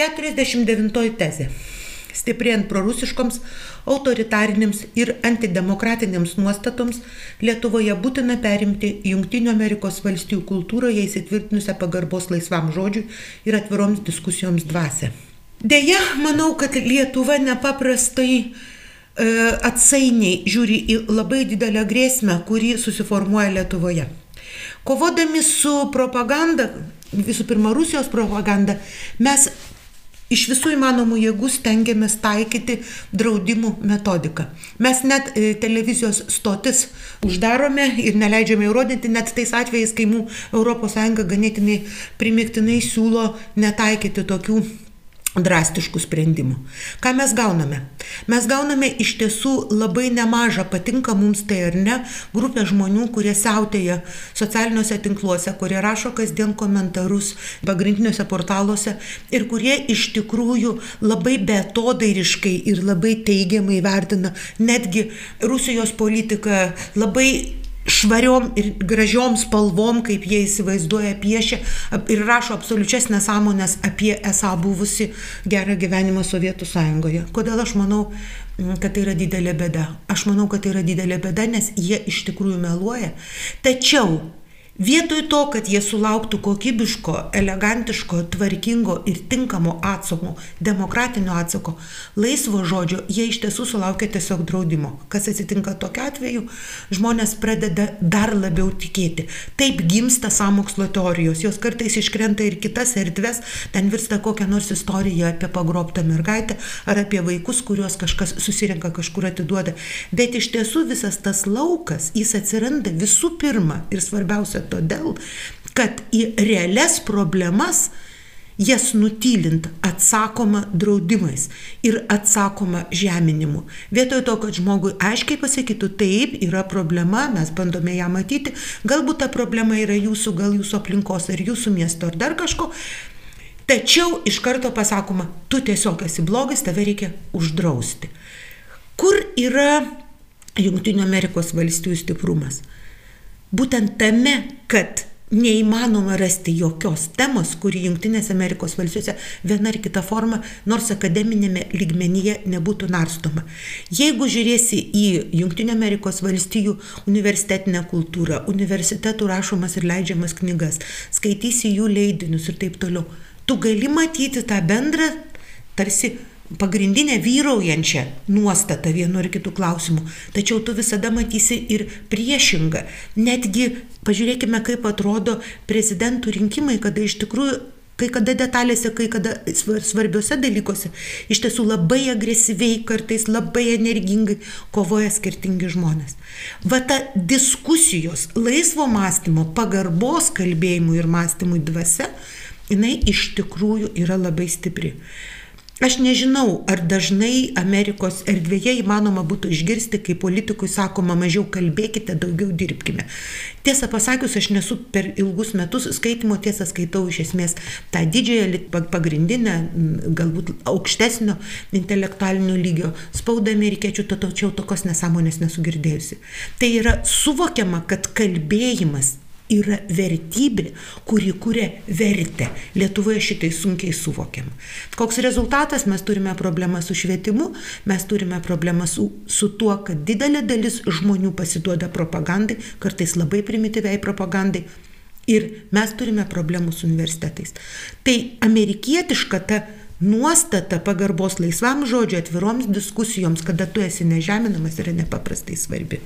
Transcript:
49 tezė. Stiprėjant prorusiškoms, autoritarinėms ir antidemokratinėms nuostatoms, Lietuvoje būtina perimti Junktinių Amerikos valstijų kultūroje įsitvirtinusią pagarbos laisvam žodžiui ir atviroms diskusijoms dvasę. Deja, manau, kad Lietuva nepaprastai e, atsainiai žiūri į labai didelę grėsmę, kuri susiformuoja Lietuvoje. Kovodami su propaganda, visų pirma Rusijos propaganda, mes iš visų įmanomų jėgų stengiamės taikyti draudimų metodiką. Mes net e, televizijos stotis uždarome ir neleidžiame įrodyti net tais atvejais, kai mūsų ES ganėtinai primiktinai siūlo netaikyti tokių drastiškų sprendimų. Ką mes gauname? Mes gauname iš tiesų labai nemažą, patinka mums tai ar ne, grupę žmonių, kurie siautėja socialiniuose tinkluose, kurie rašo kasdien komentarus pagrindiniuose portaluose ir kurie iš tikrųjų labai betodairiškai ir labai teigiamai vertina netgi Rusijos politiką, labai švariom ir gražiom spalvom, kaip jie įsivaizduoja, piešia ir rašo absoliučias nesąmonės apie esą buvusi gerą gyvenimą Sovietų sąjungoje. Kodėl aš manau, kad tai yra didelė bėda? Aš manau, kad tai yra didelė bėda, nes jie iš tikrųjų meluoja. Tačiau Vietoj to, kad jie sulauktų kokybiško, elegantiško, tvarkingo ir tinkamo atsako, demokratinio atsako, laisvo žodžio, jie iš tiesų sulaukia tiesiog draudimo. Kas atsitinka tokiu atveju, žmonės pradeda dar labiau tikėti. Taip gimsta samokslo teorijos, jos kartais iškrenta ir kitas erdves, ten virsta kokią nors istoriją apie pagrobtą mergaitę ar apie vaikus, kuriuos kažkas susirenka kažkur atiduoda. Bet iš tiesų visas tas laukas, jis atsiranda visų pirma ir svarbiausia todėl, kad į realias problemas jas nutylint atsakoma draudimais ir atsakoma žeminimu. Vietoj to, kad žmogui aiškiai pasakytų, taip, yra problema, mes bandome ją matyti, galbūt ta problema yra jūsų, gal jūsų aplinkos ar jūsų miesto ar dar kažko, tačiau iš karto pasakoma, tu tiesiog esi blogas, tave reikia uždrausti. Kur yra Junktinių Amerikos valstybių stiprumas? Būtent tame, kad neįmanoma rasti jokios temos, kuri Junktinėse Amerikos valstijose viena ar kita forma, nors akademinėme lygmenyje nebūtų narstoma. Jeigu žiūrėsi į Junktinio Amerikos valstijų universitetinę kultūrą, universitetų rašomas ir leidžiamas knygas, skaitysi jų leidinius ir taip toliau, tu gali matyti tą bendrą tarsi pagrindinę vyraujančią nuostatą vienu ar kitu klausimu. Tačiau tu visada matysi ir priešingą. Netgi pažiūrėkime, kaip atrodo prezidentų rinkimai, kada iš tikrųjų kai kada detalėse, kai kada svarbiuose dalykuose, iš tiesų labai agresyviai, kartais labai energingai kovoja skirtingi žmonės. Va ta diskusijos, laisvo mąstymo, pagarbos kalbėjimui ir mąstymui dvasia, jinai iš tikrųjų yra labai stipri. Aš nežinau, ar dažnai Amerikos erdvėje įmanoma būtų išgirsti, kai politikui sakoma, mažiau kalbėkite, daugiau dirbkime. Tiesą pasakius, aš nesu per ilgus metus skaitimo tiesą skaitau iš esmės tą didžiąją, pagrindinę, galbūt aukštesnio intelektualinio lygio spaudą amerikiečių, tačiau tokios nesąmonės nesugirdėjusi. Tai yra suvokiama, kad kalbėjimas yra vertybė, kuri kuria vertę. Lietuvoje šitai sunkiai suvokiam. Koks rezultatas? Mes turime problemą su švietimu, mes turime problemą su, su tuo, kad didelė dalis žmonių pasiduoda propagandai, kartais labai primityviai propagandai. Ir mes turime problemų su universitetais. Tai amerikietiška ta nuostata pagarbos laisvam žodžiu, atviroms diskusijoms, kada tu esi nežeminamas, yra nepaprastai svarbi.